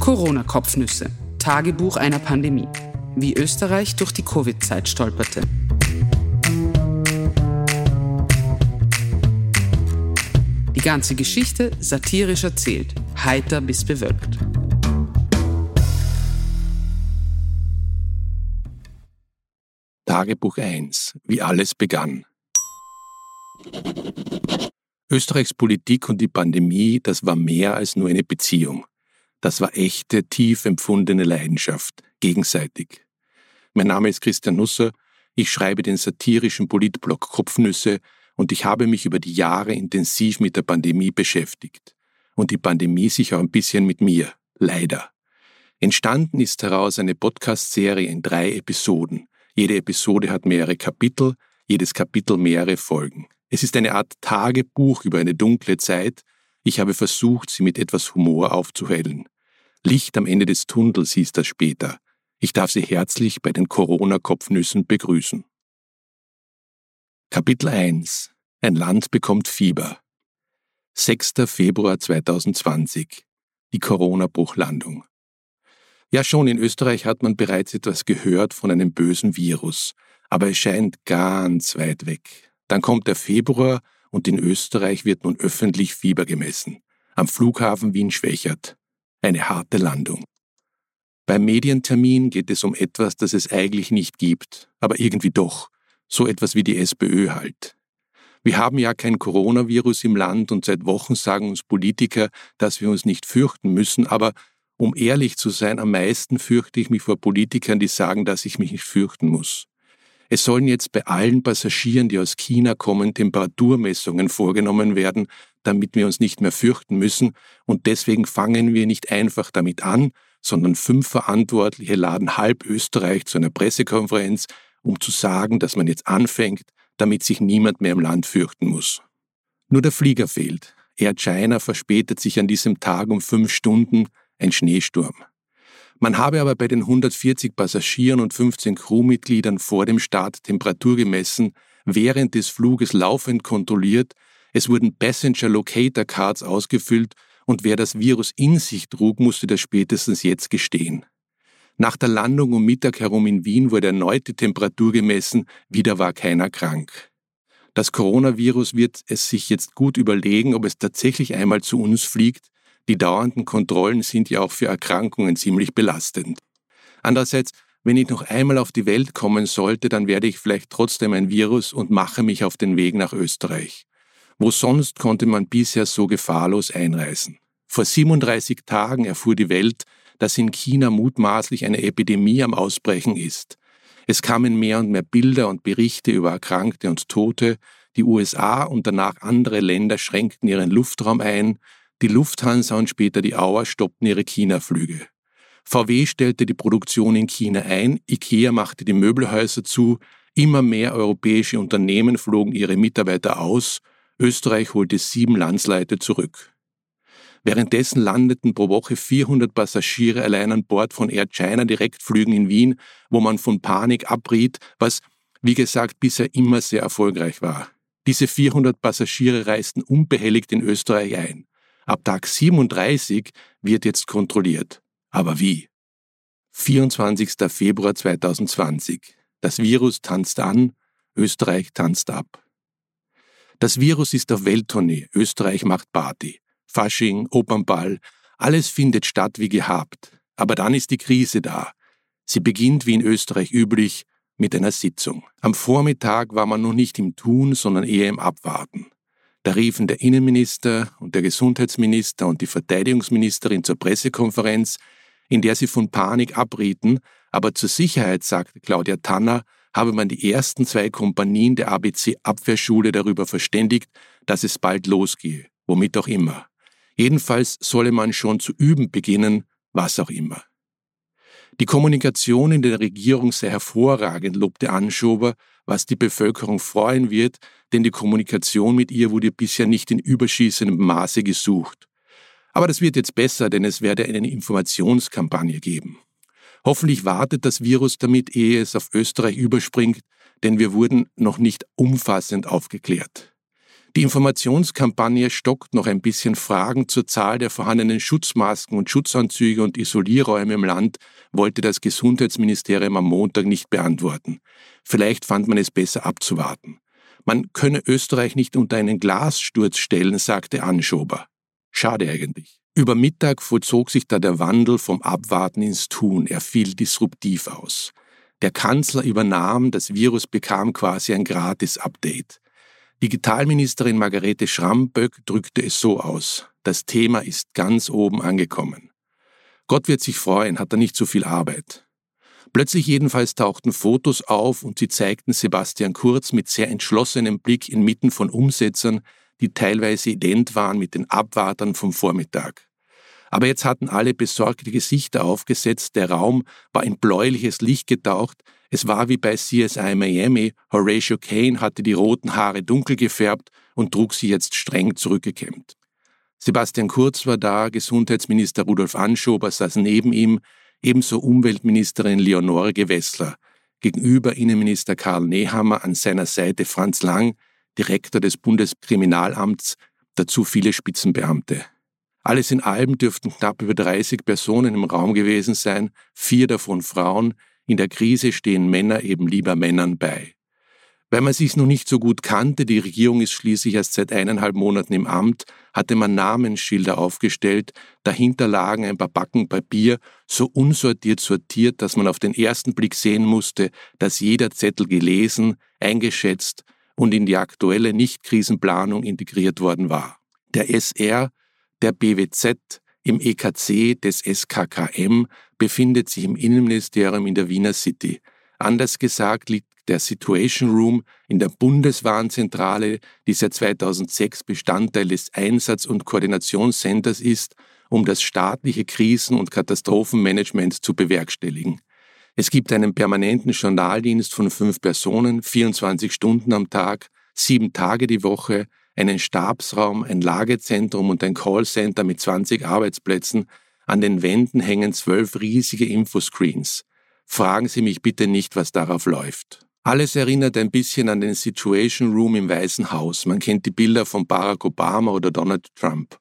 Corona-Kopfnüsse. Tagebuch einer Pandemie. Wie Österreich durch die Covid-Zeit stolperte. Die ganze Geschichte satirisch erzählt, heiter bis bewölkt. Tagebuch 1. Wie alles begann. Österreichs Politik und die Pandemie, das war mehr als nur eine Beziehung. Das war echte, tief empfundene Leidenschaft, gegenseitig. Mein Name ist Christian Nusser, ich schreibe den satirischen Politblog Kopfnüsse und ich habe mich über die Jahre intensiv mit der Pandemie beschäftigt. Und die Pandemie sich auch ein bisschen mit mir, leider. Entstanden ist daraus eine Podcast-Serie in drei Episoden. Jede Episode hat mehrere Kapitel, jedes Kapitel mehrere Folgen. Es ist eine Art Tagebuch über eine dunkle Zeit. Ich habe versucht, sie mit etwas Humor aufzuhellen. Licht am Ende des Tunnels hieß das später. Ich darf Sie herzlich bei den Corona-Kopfnüssen begrüßen. Kapitel 1 Ein Land bekommt Fieber 6. Februar 2020 Die Corona-Bruchlandung Ja, schon in Österreich hat man bereits etwas gehört von einem bösen Virus, aber es scheint ganz weit weg. Dann kommt der Februar und in Österreich wird nun öffentlich Fieber gemessen. Am Flughafen Wien-Schwächert. Eine harte Landung. Beim Medientermin geht es um etwas, das es eigentlich nicht gibt, aber irgendwie doch. So etwas wie die SPÖ halt. Wir haben ja kein Coronavirus im Land und seit Wochen sagen uns Politiker, dass wir uns nicht fürchten müssen, aber um ehrlich zu sein, am meisten fürchte ich mich vor Politikern, die sagen, dass ich mich nicht fürchten muss. Es sollen jetzt bei allen Passagieren, die aus China kommen, Temperaturmessungen vorgenommen werden, damit wir uns nicht mehr fürchten müssen. Und deswegen fangen wir nicht einfach damit an, sondern fünf Verantwortliche laden halb Österreich zu einer Pressekonferenz, um zu sagen, dass man jetzt anfängt, damit sich niemand mehr im Land fürchten muss. Nur der Flieger fehlt. Air China verspätet sich an diesem Tag um fünf Stunden, ein Schneesturm. Man habe aber bei den 140 Passagieren und 15 Crewmitgliedern vor dem Start Temperatur gemessen, während des Fluges laufend kontrolliert, es wurden Passenger Locator Cards ausgefüllt und wer das Virus in sich trug, musste das spätestens jetzt gestehen. Nach der Landung um Mittag herum in Wien wurde erneut die Temperatur gemessen, wieder war keiner krank. Das Coronavirus wird es sich jetzt gut überlegen, ob es tatsächlich einmal zu uns fliegt, die dauernden Kontrollen sind ja auch für Erkrankungen ziemlich belastend. Andererseits, wenn ich noch einmal auf die Welt kommen sollte, dann werde ich vielleicht trotzdem ein Virus und mache mich auf den Weg nach Österreich. Wo sonst konnte man bisher so gefahrlos einreisen. Vor 37 Tagen erfuhr die Welt, dass in China mutmaßlich eine Epidemie am Ausbrechen ist. Es kamen mehr und mehr Bilder und Berichte über Erkrankte und Tote, die USA und danach andere Länder schränkten ihren Luftraum ein, die Lufthansa und später die Auer stoppten ihre China-Flüge. VW stellte die Produktion in China ein, IKEA machte die Möbelhäuser zu, immer mehr europäische Unternehmen flogen ihre Mitarbeiter aus, Österreich holte sieben Landsleute zurück. Währenddessen landeten pro Woche 400 Passagiere allein an Bord von Air China Direktflügen in Wien, wo man von Panik abriet, was, wie gesagt, bisher immer sehr erfolgreich war. Diese 400 Passagiere reisten unbehelligt in Österreich ein. Ab Tag 37 wird jetzt kontrolliert. Aber wie? 24. Februar 2020. Das Virus tanzt an, Österreich tanzt ab. Das Virus ist auf Welttournee, Österreich macht Party. Fasching, Opernball, alles findet statt wie gehabt. Aber dann ist die Krise da. Sie beginnt wie in Österreich üblich mit einer Sitzung. Am Vormittag war man noch nicht im Tun, sondern eher im Abwarten. Da riefen der Innenminister und der Gesundheitsminister und die Verteidigungsministerin zur Pressekonferenz, in der sie von Panik abrieten, aber zur Sicherheit, sagte Claudia Tanner, habe man die ersten zwei Kompanien der ABC-Abwehrschule darüber verständigt, dass es bald losgehe, womit auch immer. Jedenfalls solle man schon zu üben beginnen, was auch immer. Die Kommunikation in der Regierung sei hervorragend, lobte Anschober, was die Bevölkerung freuen wird, denn die Kommunikation mit ihr wurde bisher nicht in überschießendem Maße gesucht. Aber das wird jetzt besser, denn es werde eine Informationskampagne geben. Hoffentlich wartet das Virus damit, ehe es auf Österreich überspringt, denn wir wurden noch nicht umfassend aufgeklärt. Die Informationskampagne stockt noch ein bisschen Fragen zur Zahl der vorhandenen Schutzmasken und Schutzanzüge und Isolierräume im Land, wollte das Gesundheitsministerium am Montag nicht beantworten. Vielleicht fand man es besser abzuwarten. Man könne Österreich nicht unter einen Glassturz stellen, sagte Anschober. Schade eigentlich. Über Mittag vollzog sich da der Wandel vom Abwarten ins Tun. Er fiel disruptiv aus. Der Kanzler übernahm, das Virus bekam quasi ein Gratis-Update. Digitalministerin Margarete Schramböck drückte es so aus. Das Thema ist ganz oben angekommen. Gott wird sich freuen, hat er nicht so viel Arbeit. Plötzlich jedenfalls tauchten Fotos auf und sie zeigten Sebastian Kurz mit sehr entschlossenem Blick inmitten von Umsetzern, die teilweise ident waren mit den Abwartern vom Vormittag. Aber jetzt hatten alle besorgte Gesichter aufgesetzt, der Raum war in bläuliches Licht getaucht, es war wie bei CSI Miami, Horatio Kane hatte die roten Haare dunkel gefärbt und trug sie jetzt streng zurückgekämmt. Sebastian Kurz war da, Gesundheitsminister Rudolf Anschober saß neben ihm, ebenso Umweltministerin Leonore Gewessler, gegenüber Innenminister Karl Nehammer, an seiner Seite Franz Lang, Direktor des Bundeskriminalamts, dazu viele Spitzenbeamte. Alles in allem dürften knapp über 30 Personen im Raum gewesen sein, vier davon Frauen, in der Krise stehen Männer eben lieber Männern bei. Weil man sich noch nicht so gut kannte, die Regierung ist schließlich erst seit eineinhalb Monaten im Amt, hatte man Namensschilder aufgestellt, dahinter lagen ein paar Backen Papier, so unsortiert sortiert, dass man auf den ersten Blick sehen musste, dass jeder Zettel gelesen, eingeschätzt und in die aktuelle Nicht-Krisenplanung integriert worden war. Der SR, der BWZ, im EKC des SKKM befindet sich im Innenministerium in der Wiener City. Anders gesagt liegt der Situation Room in der Bundeswarnzentrale, die seit 2006 Bestandteil des Einsatz- und Koordinationscenters ist, um das staatliche Krisen- und Katastrophenmanagement zu bewerkstelligen. Es gibt einen permanenten Journaldienst von fünf Personen, 24 Stunden am Tag, sieben Tage die Woche, einen Stabsraum, ein Lagezentrum und ein Callcenter mit 20 Arbeitsplätzen. An den Wänden hängen zwölf riesige Infoscreens. Fragen Sie mich bitte nicht, was darauf läuft. Alles erinnert ein bisschen an den Situation Room im Weißen Haus. Man kennt die Bilder von Barack Obama oder Donald Trump.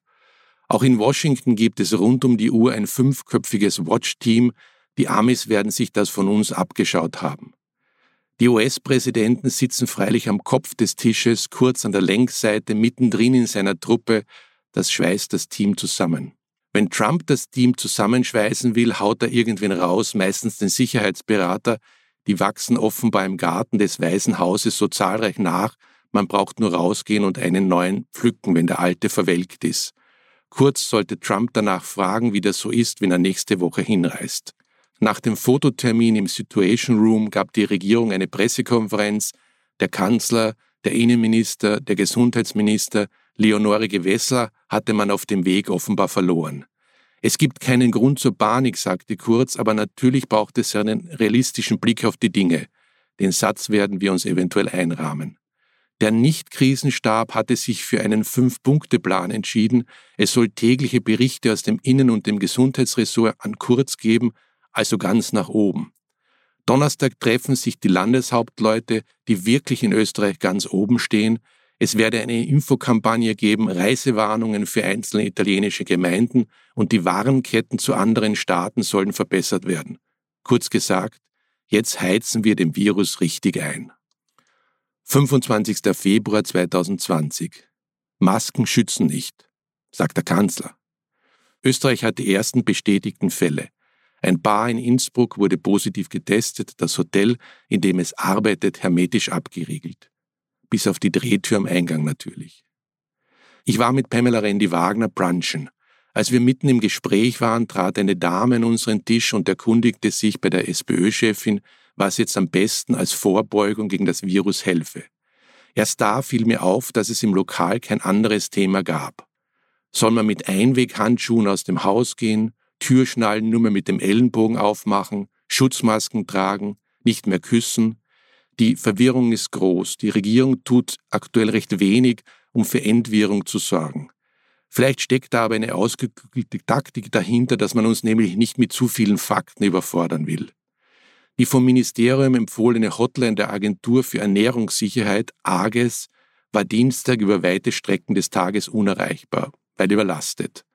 Auch in Washington gibt es rund um die Uhr ein fünfköpfiges Watch-Team. Die Amis werden sich das von uns abgeschaut haben. Die US-Präsidenten sitzen freilich am Kopf des Tisches, kurz an der Längsseite, mittendrin in seiner Truppe. Das schweißt das Team zusammen. Wenn Trump das Team zusammenschweißen will, haut er irgendwen raus, meistens den Sicherheitsberater. Die wachsen offenbar im Garten des Weißen Hauses so zahlreich nach, man braucht nur rausgehen und einen neuen pflücken, wenn der alte verwelkt ist. Kurz sollte Trump danach fragen, wie das so ist, wenn er nächste Woche hinreist. Nach dem Fototermin im Situation Room gab die Regierung eine Pressekonferenz. Der Kanzler, der Innenminister, der Gesundheitsminister, Leonore Gewessler hatte man auf dem Weg offenbar verloren. Es gibt keinen Grund zur Panik, sagte Kurz, aber natürlich braucht es einen realistischen Blick auf die Dinge. Den Satz werden wir uns eventuell einrahmen. Der Nicht-Krisenstab hatte sich für einen Fünf-Punkte-Plan entschieden. Es soll tägliche Berichte aus dem Innen- und dem Gesundheitsressort an Kurz geben, also ganz nach oben. Donnerstag treffen sich die Landeshauptleute, die wirklich in Österreich ganz oben stehen. Es werde eine Infokampagne geben, Reisewarnungen für einzelne italienische Gemeinden und die Warenketten zu anderen Staaten sollen verbessert werden. Kurz gesagt, jetzt heizen wir den Virus richtig ein. 25. Februar 2020. Masken schützen nicht, sagt der Kanzler. Österreich hat die ersten bestätigten Fälle. Ein Bar in Innsbruck wurde positiv getestet, das Hotel, in dem es arbeitet, hermetisch abgeriegelt. Bis auf die Drehtür am Eingang natürlich. Ich war mit Pamela Randy Wagner brunchen. Als wir mitten im Gespräch waren, trat eine Dame an unseren Tisch und erkundigte sich bei der SPÖ-Chefin, was jetzt am besten als Vorbeugung gegen das Virus helfe. Erst da fiel mir auf, dass es im Lokal kein anderes Thema gab. Soll man mit Einweghandschuhen aus dem Haus gehen? Türschnallen nur mehr mit dem Ellenbogen aufmachen, Schutzmasken tragen, nicht mehr küssen. Die Verwirrung ist groß. Die Regierung tut aktuell recht wenig, um für Entwirrung zu sorgen. Vielleicht steckt da aber eine ausgeklügelte Taktik dahinter, dass man uns nämlich nicht mit zu vielen Fakten überfordern will. Die vom Ministerium empfohlene Hotline der Agentur für Ernährungssicherheit, AGES, war Dienstag über weite Strecken des Tages unerreichbar, weil überlastet.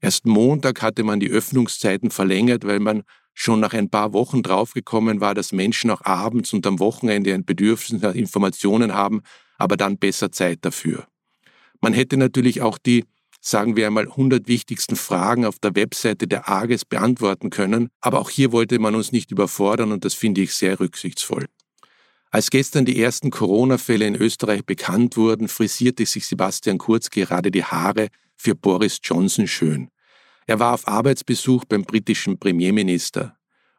Erst Montag hatte man die Öffnungszeiten verlängert, weil man schon nach ein paar Wochen draufgekommen war, dass Menschen auch abends und am Wochenende ein Bedürfnis nach Informationen haben, aber dann besser Zeit dafür. Man hätte natürlich auch die, sagen wir einmal, 100 wichtigsten Fragen auf der Webseite der AGES beantworten können, aber auch hier wollte man uns nicht überfordern und das finde ich sehr rücksichtsvoll. Als gestern die ersten Corona-Fälle in Österreich bekannt wurden, frisierte sich Sebastian Kurz gerade die Haare für Boris Johnson schön. Er war auf Arbeitsbesuch beim britischen Premierminister.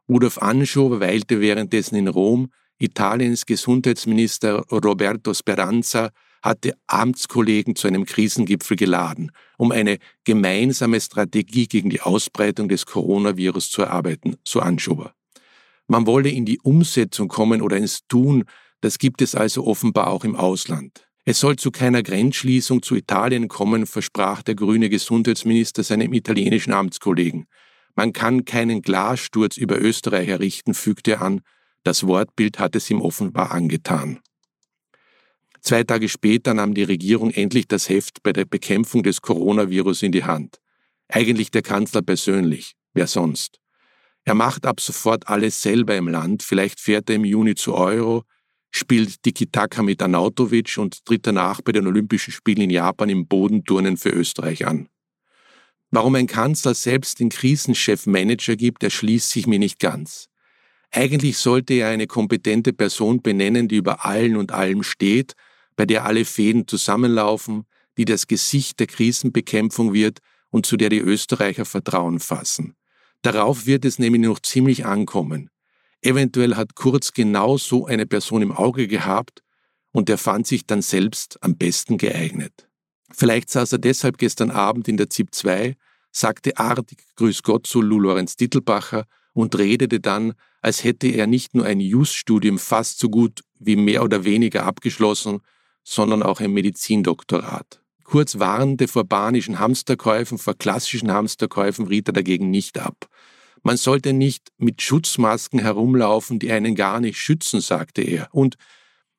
Rudolf Anschow weilte währenddessen in Rom. Italiens Gesundheitsminister Roberto Speranza hatte Amtskollegen zu einem Krisengipfel geladen, um eine gemeinsame Strategie gegen die Ausbreitung des Coronavirus zu erarbeiten, so Anschober. Man wolle in die Umsetzung kommen oder ins Tun, das gibt es also offenbar auch im Ausland. Es soll zu keiner Grenzschließung zu Italien kommen, versprach der grüne Gesundheitsminister seinem italienischen Amtskollegen. Man kann keinen Glassturz über Österreich errichten, fügte er an. Das Wortbild hat es ihm offenbar angetan. Zwei Tage später nahm die Regierung endlich das Heft bei der Bekämpfung des Coronavirus in die Hand. Eigentlich der Kanzler persönlich. Wer sonst? Er macht ab sofort alles selber im Land. Vielleicht fährt er im Juni zu Euro, spielt Tiki-Taka mit Arnautovic und tritt danach bei den Olympischen Spielen in Japan im Bodenturnen für Österreich an. Warum ein Kanzler selbst den Krisenchef-Manager gibt, erschließt sich mir nicht ganz. Eigentlich sollte er eine kompetente Person benennen, die über allen und allem steht, bei der alle Fäden zusammenlaufen, die das Gesicht der Krisenbekämpfung wird und zu der die Österreicher Vertrauen fassen. Darauf wird es nämlich noch ziemlich ankommen. Eventuell hat Kurz genau so eine Person im Auge gehabt und er fand sich dann selbst am besten geeignet. Vielleicht saß er deshalb gestern Abend in der ZIP 2, sagte artig Grüß Gott zu Lou Lorenz Dittelbacher und redete dann, als hätte er nicht nur ein Just-Studium fast so gut wie mehr oder weniger abgeschlossen, sondern auch ein Medizindoktorat. Kurz warnte vor banischen Hamsterkäufen, vor klassischen Hamsterkäufen riet er dagegen nicht ab. Man sollte nicht mit Schutzmasken herumlaufen, die einen gar nicht schützen, sagte er. Und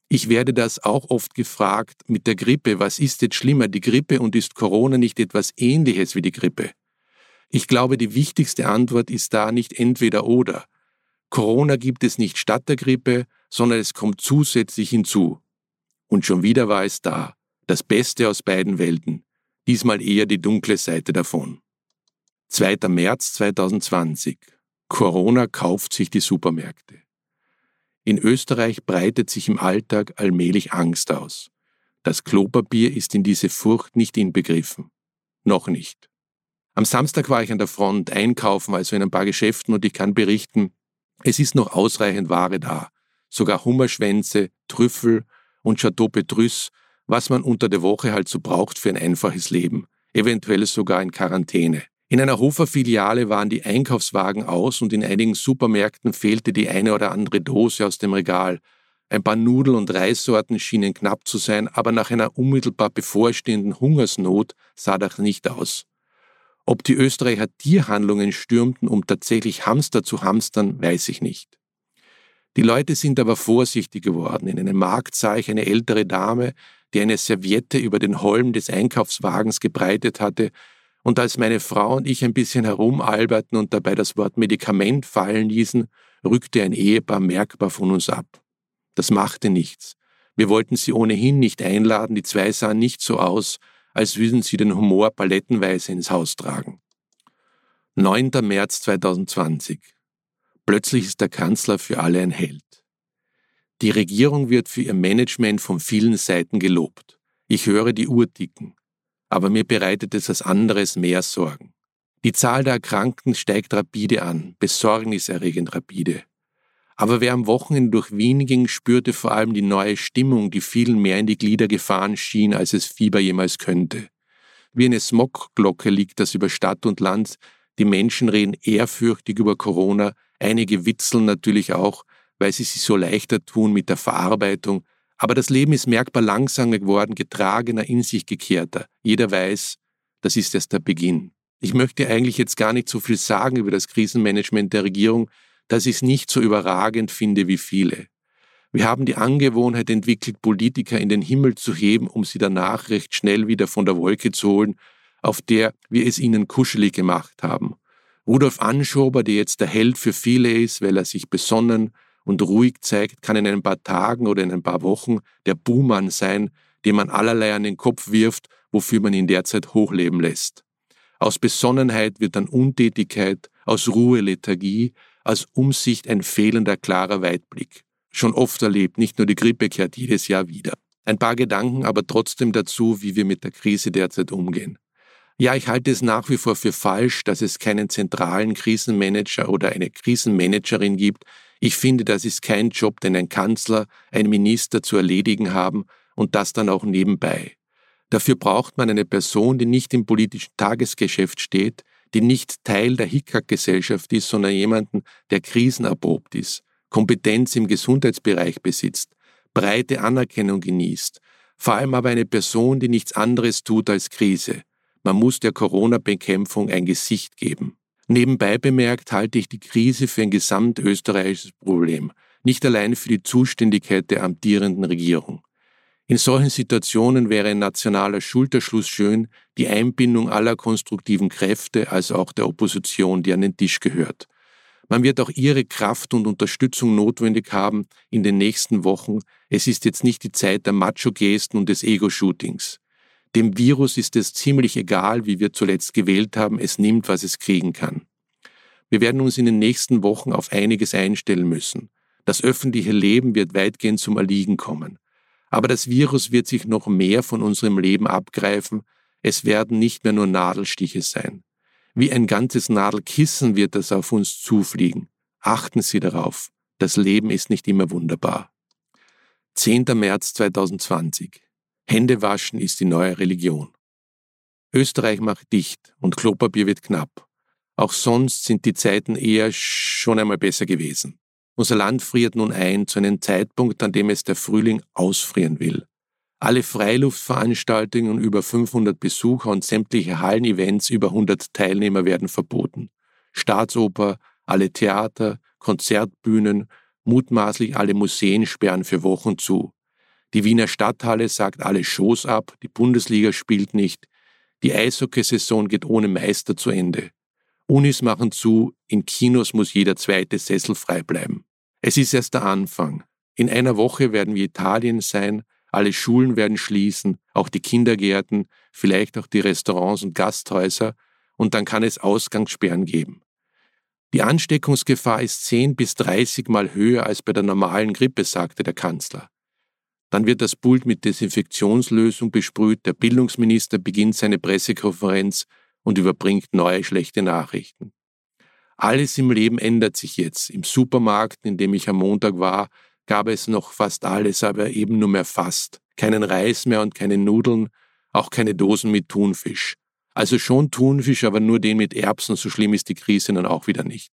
ich werde das auch oft gefragt mit der Grippe. Was ist jetzt schlimmer, die Grippe und ist Corona nicht etwas Ähnliches wie die Grippe? Ich glaube, die wichtigste Antwort ist da nicht entweder oder. Corona gibt es nicht statt der Grippe, sondern es kommt zusätzlich hinzu. Und schon wieder war es da, das Beste aus beiden Welten, diesmal eher die dunkle Seite davon. 2. März 2020. Corona kauft sich die Supermärkte. In Österreich breitet sich im Alltag allmählich Angst aus. Das Klopapier ist in diese Furcht nicht inbegriffen. Noch nicht. Am Samstag war ich an der Front einkaufen, also in ein paar Geschäften, und ich kann berichten, es ist noch ausreichend Ware da. Sogar Hummerschwänze, Trüffel und Chateau Petrus, was man unter der Woche halt so braucht für ein einfaches Leben. Eventuell sogar in Quarantäne. In einer Hofer-Filiale waren die Einkaufswagen aus und in einigen Supermärkten fehlte die eine oder andere Dose aus dem Regal. Ein paar Nudel- und Reissorten schienen knapp zu sein, aber nach einer unmittelbar bevorstehenden Hungersnot sah das nicht aus. Ob die Österreicher Tierhandlungen stürmten, um tatsächlich Hamster zu hamstern, weiß ich nicht. Die Leute sind aber vorsichtig geworden. In einem Markt sah ich eine ältere Dame, die eine Serviette über den Holm des Einkaufswagens gebreitet hatte und als meine Frau und ich ein bisschen herumalberten und dabei das Wort Medikament fallen ließen, rückte ein Ehepaar merkbar von uns ab. Das machte nichts. Wir wollten sie ohnehin nicht einladen, die zwei sahen nicht so aus, als würden sie den Humor palettenweise ins Haus tragen. 9. März 2020. Plötzlich ist der Kanzler für alle ein Held. Die Regierung wird für ihr Management von vielen Seiten gelobt. Ich höre die Uhr ticken aber mir bereitet es als anderes mehr Sorgen. Die Zahl der Erkrankten steigt rapide an, besorgniserregend rapide. Aber wer am Wochenende durch Wien ging, spürte vor allem die neue Stimmung, die vielen mehr in die Glieder gefahren schien, als es Fieber jemals könnte. Wie eine Smogglocke liegt das über Stadt und Land. Die Menschen reden ehrfürchtig über Corona, einige witzeln natürlich auch, weil sie sich so leichter tun mit der Verarbeitung, aber das Leben ist merkbar langsamer geworden, getragener, in sich gekehrter. Jeder weiß, das ist erst der Beginn. Ich möchte eigentlich jetzt gar nicht so viel sagen über das Krisenmanagement der Regierung, dass ich es nicht so überragend finde wie viele. Wir haben die Angewohnheit entwickelt, Politiker in den Himmel zu heben, um sie danach recht schnell wieder von der Wolke zu holen, auf der wir es ihnen kuschelig gemacht haben. Rudolf Anschober, der jetzt der Held für viele ist, weil er sich besonnen und ruhig zeigt, kann in ein paar Tagen oder in ein paar Wochen der Buhmann sein, dem man allerlei an den Kopf wirft, wofür man ihn derzeit hochleben lässt. Aus Besonnenheit wird dann Untätigkeit, aus Ruhe Lethargie, aus Umsicht ein fehlender klarer Weitblick. Schon oft erlebt, nicht nur die Grippe kehrt jedes Jahr wieder. Ein paar Gedanken aber trotzdem dazu, wie wir mit der Krise derzeit umgehen. Ja, ich halte es nach wie vor für falsch, dass es keinen zentralen Krisenmanager oder eine Krisenmanagerin gibt. Ich finde, das ist kein Job, den ein Kanzler, ein Minister zu erledigen haben und das dann auch nebenbei. Dafür braucht man eine Person, die nicht im politischen Tagesgeschäft steht, die nicht Teil der Hickhack-Gesellschaft ist, sondern jemanden, der krisenerprobt ist, Kompetenz im Gesundheitsbereich besitzt, breite Anerkennung genießt, vor allem aber eine Person, die nichts anderes tut als Krise. Man muss der Corona-Bekämpfung ein Gesicht geben. Nebenbei bemerkt halte ich die Krise für ein gesamtösterreichisches Problem, nicht allein für die Zuständigkeit der amtierenden Regierung. In solchen Situationen wäre ein nationaler Schulterschluss schön, die Einbindung aller konstruktiven Kräfte, also auch der Opposition, die an den Tisch gehört. Man wird auch ihre Kraft und Unterstützung notwendig haben in den nächsten Wochen. Es ist jetzt nicht die Zeit der Macho-Gesten und des Ego-Shootings. Dem Virus ist es ziemlich egal, wie wir zuletzt gewählt haben, es nimmt, was es kriegen kann. Wir werden uns in den nächsten Wochen auf einiges einstellen müssen. Das öffentliche Leben wird weitgehend zum Erliegen kommen. Aber das Virus wird sich noch mehr von unserem Leben abgreifen. Es werden nicht mehr nur Nadelstiche sein. Wie ein ganzes Nadelkissen wird das auf uns zufliegen. Achten Sie darauf. Das Leben ist nicht immer wunderbar. 10. März 2020. Hände waschen ist die neue Religion. Österreich macht dicht und Klopapier wird knapp. Auch sonst sind die Zeiten eher schon einmal besser gewesen. Unser Land friert nun ein zu einem Zeitpunkt, an dem es der Frühling ausfrieren will. Alle Freiluftveranstaltungen über 500 Besucher und sämtliche Hallenevents über 100 Teilnehmer werden verboten. Staatsoper, alle Theater, Konzertbühnen, mutmaßlich alle Museen sperren für Wochen zu. Die Wiener Stadthalle sagt alle Shows ab, die Bundesliga spielt nicht, die Eishockeysaison geht ohne Meister zu Ende. Unis machen zu, in Kinos muss jeder zweite Sessel frei bleiben. Es ist erst der Anfang. In einer Woche werden wir Italien sein, alle Schulen werden schließen, auch die Kindergärten, vielleicht auch die Restaurants und Gasthäuser, und dann kann es Ausgangssperren geben. Die Ansteckungsgefahr ist 10 bis 30 Mal höher als bei der normalen Grippe, sagte der Kanzler. Dann wird das Pult mit Desinfektionslösung besprüht, der Bildungsminister beginnt seine Pressekonferenz und überbringt neue schlechte Nachrichten. Alles im Leben ändert sich jetzt. Im Supermarkt, in dem ich am Montag war, gab es noch fast alles, aber eben nur mehr fast. Keinen Reis mehr und keine Nudeln, auch keine Dosen mit Thunfisch. Also schon Thunfisch, aber nur den mit Erbsen, so schlimm ist die Krise dann auch wieder nicht.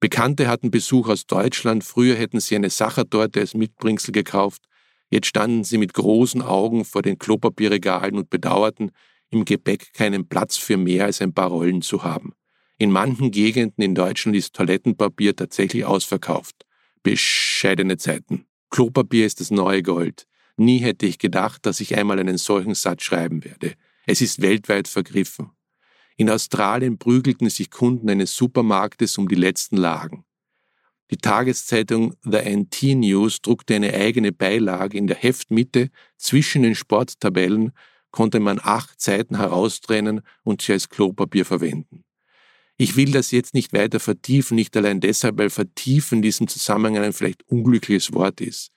Bekannte hatten Besuch aus Deutschland, früher hätten sie eine Sachertorte als Mitbringsel gekauft, jetzt standen sie mit großen Augen vor den Klopapierregalen und bedauerten, im Gepäck keinen Platz für mehr als ein paar Rollen zu haben. In manchen Gegenden in Deutschland ist Toilettenpapier tatsächlich ausverkauft. Bescheidene Zeiten. Klopapier ist das neue Gold. Nie hätte ich gedacht, dass ich einmal einen solchen Satz schreiben werde. Es ist weltweit vergriffen. In Australien prügelten sich Kunden eines Supermarktes um die letzten Lagen. Die Tageszeitung The NT News druckte eine eigene Beilage in der Heftmitte zwischen den Sporttabellen konnte man acht Seiten heraustrennen und sie als Klopapier verwenden. Ich will das jetzt nicht weiter vertiefen, nicht allein deshalb, weil vertiefen in diesem Zusammenhang ein vielleicht unglückliches Wort ist.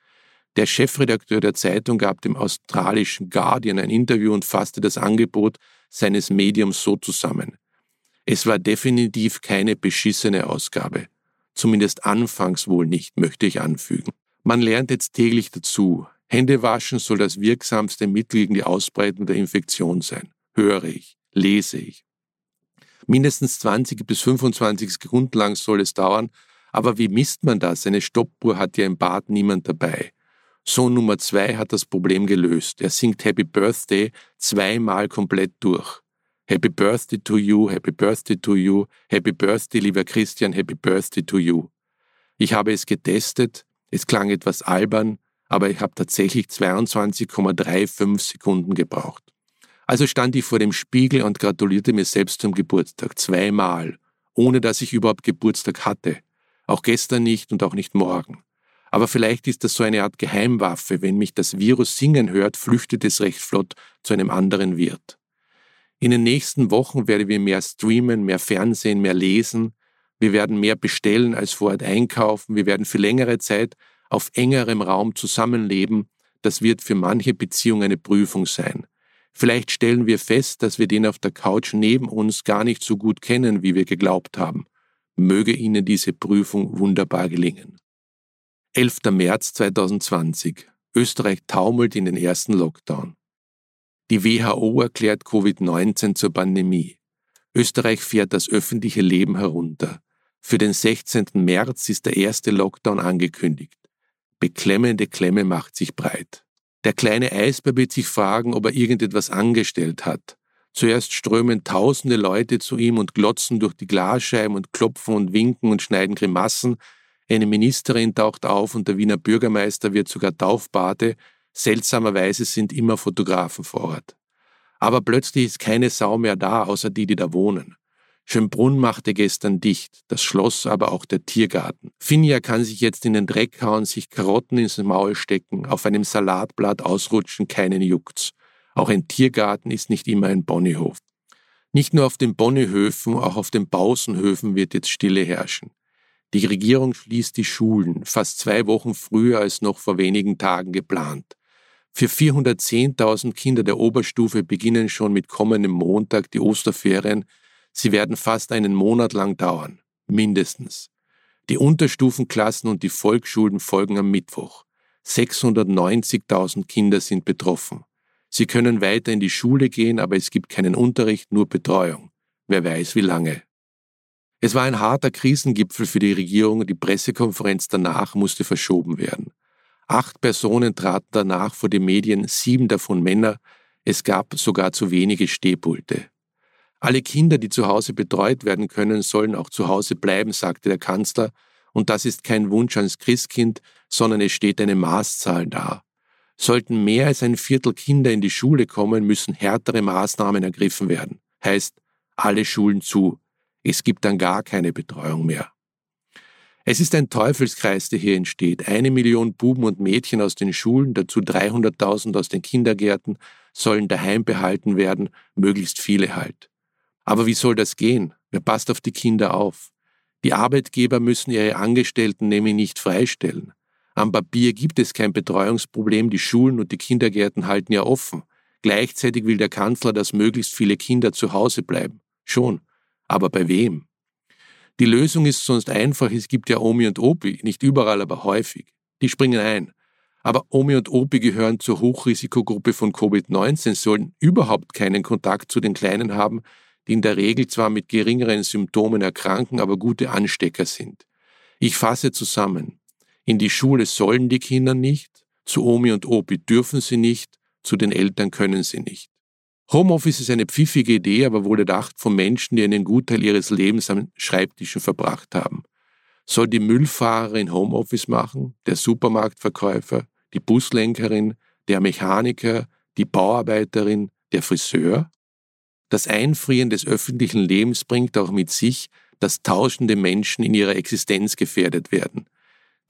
Der Chefredakteur der Zeitung gab dem australischen Guardian ein Interview und fasste das Angebot seines Mediums so zusammen. Es war definitiv keine beschissene Ausgabe. Zumindest anfangs wohl nicht, möchte ich anfügen. Man lernt jetzt täglich dazu. Händewaschen soll das wirksamste Mittel gegen die Ausbreitung der Infektion sein. Höre ich, lese ich. Mindestens 20 bis 25 Sekunden lang soll es dauern, aber wie misst man das? Eine Stoppuhr hat ja im Bad niemand dabei. Sohn Nummer zwei hat das Problem gelöst. Er singt Happy Birthday zweimal komplett durch. Happy Birthday to you, Happy Birthday to you, Happy Birthday, lieber Christian, Happy Birthday to you. Ich habe es getestet, Es klang etwas albern, aber ich habe tatsächlich 22,35 Sekunden gebraucht. Also stand ich vor dem Spiegel und gratulierte mir selbst zum Geburtstag zweimal, ohne dass ich überhaupt Geburtstag hatte. Auch gestern nicht und auch nicht morgen. Aber vielleicht ist das so eine Art Geheimwaffe. Wenn mich das Virus singen hört, flüchtet es recht flott zu einem anderen Wirt. In den nächsten Wochen werden wir mehr streamen, mehr Fernsehen, mehr lesen. Wir werden mehr bestellen als vor Ort einkaufen. Wir werden für längere Zeit auf engerem Raum zusammenleben. Das wird für manche Beziehungen eine Prüfung sein. Vielleicht stellen wir fest, dass wir den auf der Couch neben uns gar nicht so gut kennen, wie wir geglaubt haben. Möge Ihnen diese Prüfung wunderbar gelingen. 11. März 2020. Österreich taumelt in den ersten Lockdown. Die WHO erklärt Covid-19 zur Pandemie. Österreich fährt das öffentliche Leben herunter. Für den 16. März ist der erste Lockdown angekündigt. Beklemmende Klemme macht sich breit. Der kleine Eisbär wird sich fragen, ob er irgendetwas angestellt hat. Zuerst strömen tausende Leute zu ihm und glotzen durch die Glasscheiben und klopfen und winken und schneiden Grimassen. Eine Ministerin taucht auf und der Wiener Bürgermeister wird sogar Taufbade, Seltsamerweise sind immer Fotografen vor Ort. Aber plötzlich ist keine Sau mehr da, außer die, die da wohnen. Schönbrunn machte gestern dicht, das Schloss, aber auch der Tiergarten. Finja kann sich jetzt in den Dreck hauen, sich Karotten ins Maul stecken, auf einem Salatblatt ausrutschen, keinen juckt's. Auch ein Tiergarten ist nicht immer ein Bonnyhof. Nicht nur auf den Bonnyhöfen, auch auf den Pausenhöfen wird jetzt Stille herrschen. Die Regierung schließt die Schulen, fast zwei Wochen früher als noch vor wenigen Tagen geplant. Für 410.000 Kinder der Oberstufe beginnen schon mit kommendem Montag die Osterferien. Sie werden fast einen Monat lang dauern. Mindestens. Die Unterstufenklassen und die Volksschulen folgen am Mittwoch. 690.000 Kinder sind betroffen. Sie können weiter in die Schule gehen, aber es gibt keinen Unterricht, nur Betreuung. Wer weiß wie lange. Es war ein harter Krisengipfel für die Regierung die Pressekonferenz danach musste verschoben werden. Acht Personen traten danach vor die Medien, sieben davon Männer. Es gab sogar zu wenige Stehpulte. Alle Kinder, die zu Hause betreut werden können, sollen auch zu Hause bleiben, sagte der Kanzler. Und das ist kein Wunsch ans Christkind, sondern es steht eine Maßzahl da. Sollten mehr als ein Viertel Kinder in die Schule kommen, müssen härtere Maßnahmen ergriffen werden. Heißt, alle Schulen zu. Es gibt dann gar keine Betreuung mehr. Es ist ein Teufelskreis, der hier entsteht. Eine Million Buben und Mädchen aus den Schulen, dazu 300.000 aus den Kindergärten, sollen daheim behalten werden, möglichst viele halt. Aber wie soll das gehen? Wer passt auf die Kinder auf? Die Arbeitgeber müssen ihre Angestellten nämlich nicht freistellen. Am Papier gibt es kein Betreuungsproblem, die Schulen und die Kindergärten halten ja offen. Gleichzeitig will der Kanzler, dass möglichst viele Kinder zu Hause bleiben. Schon. Aber bei wem? Die Lösung ist sonst einfach, es gibt ja Omi und Opi, nicht überall, aber häufig. Die springen ein. Aber Omi und Opi gehören zur Hochrisikogruppe von Covid-19, sollen überhaupt keinen Kontakt zu den Kleinen haben, die in der Regel zwar mit geringeren Symptomen erkranken, aber gute Anstecker sind. Ich fasse zusammen. In die Schule sollen die Kinder nicht, zu Omi und Opi dürfen sie nicht, zu den Eltern können sie nicht. Homeoffice ist eine pfiffige Idee, aber wohl erdacht von Menschen, die einen Gutteil ihres Lebens am Schreibtischen verbracht haben. Soll die Müllfahrerin Homeoffice machen, der Supermarktverkäufer, die Buslenkerin, der Mechaniker, die Bauarbeiterin, der Friseur? Das Einfrieren des öffentlichen Lebens bringt auch mit sich, dass tausende Menschen in ihrer Existenz gefährdet werden.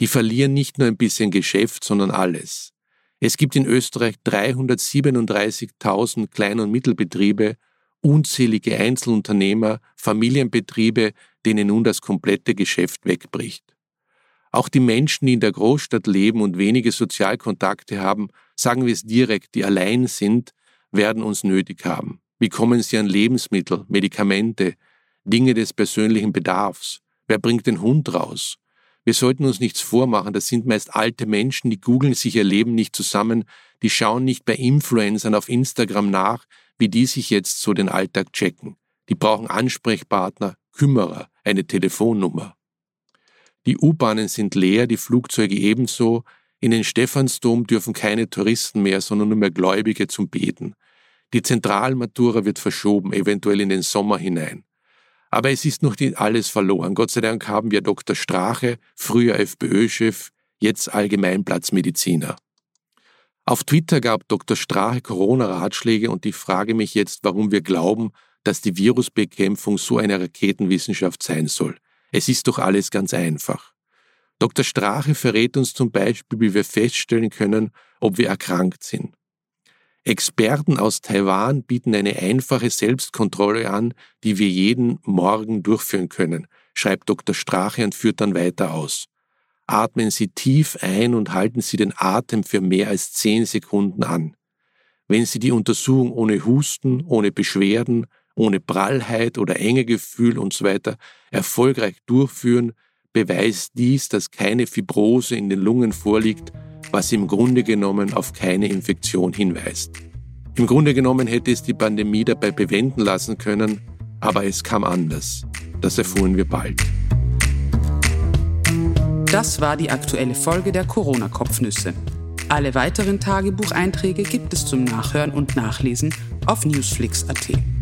Die verlieren nicht nur ein bisschen Geschäft, sondern alles. Es gibt in Österreich 337.000 Klein- und Mittelbetriebe, unzählige Einzelunternehmer, Familienbetriebe, denen nun das komplette Geschäft wegbricht. Auch die Menschen, die in der Großstadt leben und wenige Sozialkontakte haben, sagen wir es direkt, die allein sind, werden uns nötig haben. Wie kommen sie an Lebensmittel, Medikamente, Dinge des persönlichen Bedarfs? Wer bringt den Hund raus? Wir sollten uns nichts vormachen, das sind meist alte Menschen, die googeln sich ihr Leben nicht zusammen, die schauen nicht bei Influencern auf Instagram nach, wie die sich jetzt so den Alltag checken. Die brauchen Ansprechpartner, Kümmerer, eine Telefonnummer. Die U-Bahnen sind leer, die Flugzeuge ebenso. In den Stephansdom dürfen keine Touristen mehr, sondern nur mehr Gläubige zum Beten. Die Zentralmatura wird verschoben, eventuell in den Sommer hinein. Aber es ist noch nicht alles verloren. Gott sei Dank haben wir Dr. Strache, früher FPÖ-Chef, jetzt Allgemeinplatzmediziner. Auf Twitter gab Dr. Strache Corona-Ratschläge und ich frage mich jetzt, warum wir glauben, dass die Virusbekämpfung so eine Raketenwissenschaft sein soll. Es ist doch alles ganz einfach. Dr. Strache verrät uns zum Beispiel, wie wir feststellen können, ob wir erkrankt sind. Experten aus Taiwan bieten eine einfache Selbstkontrolle an, die wir jeden Morgen durchführen können, schreibt Dr. Strache und führt dann weiter aus. Atmen Sie tief ein und halten Sie den Atem für mehr als zehn Sekunden an. Wenn Sie die Untersuchung ohne Husten, ohne Beschwerden, ohne Prallheit oder Engegefühl usw. So erfolgreich durchführen, beweist dies, dass keine Fibrose in den Lungen vorliegt, was im Grunde genommen auf keine Infektion hinweist. Im Grunde genommen hätte es die Pandemie dabei bewenden lassen können, aber es kam anders. Das erfuhren wir bald. Das war die aktuelle Folge der Corona-Kopfnüsse. Alle weiteren Tagebucheinträge gibt es zum Nachhören und Nachlesen auf newsflix.at.